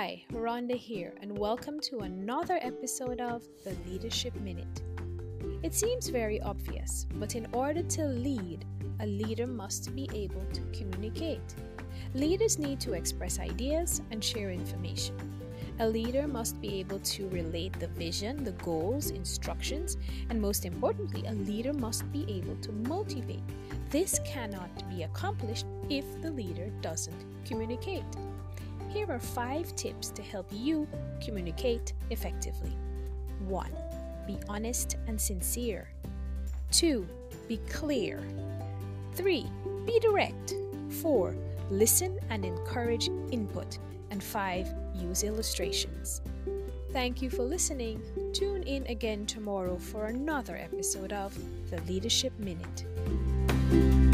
Rhonda here, and welcome to another episode of the Leadership Minute. It seems very obvious, but in order to lead, a leader must be able to communicate. Leaders need to express ideas and share information. A leader must be able to relate the vision, the goals, instructions, and most importantly, a leader must be able to motivate. This cannot be accomplished if the leader doesn't communicate. Here are five tips to help you communicate effectively. 1. Be honest and sincere. 2. Be clear. 3. Be direct. 4. Listen and encourage input. And 5. Use illustrations. Thank you for listening. Tune in again tomorrow for another episode of the Leadership Minute.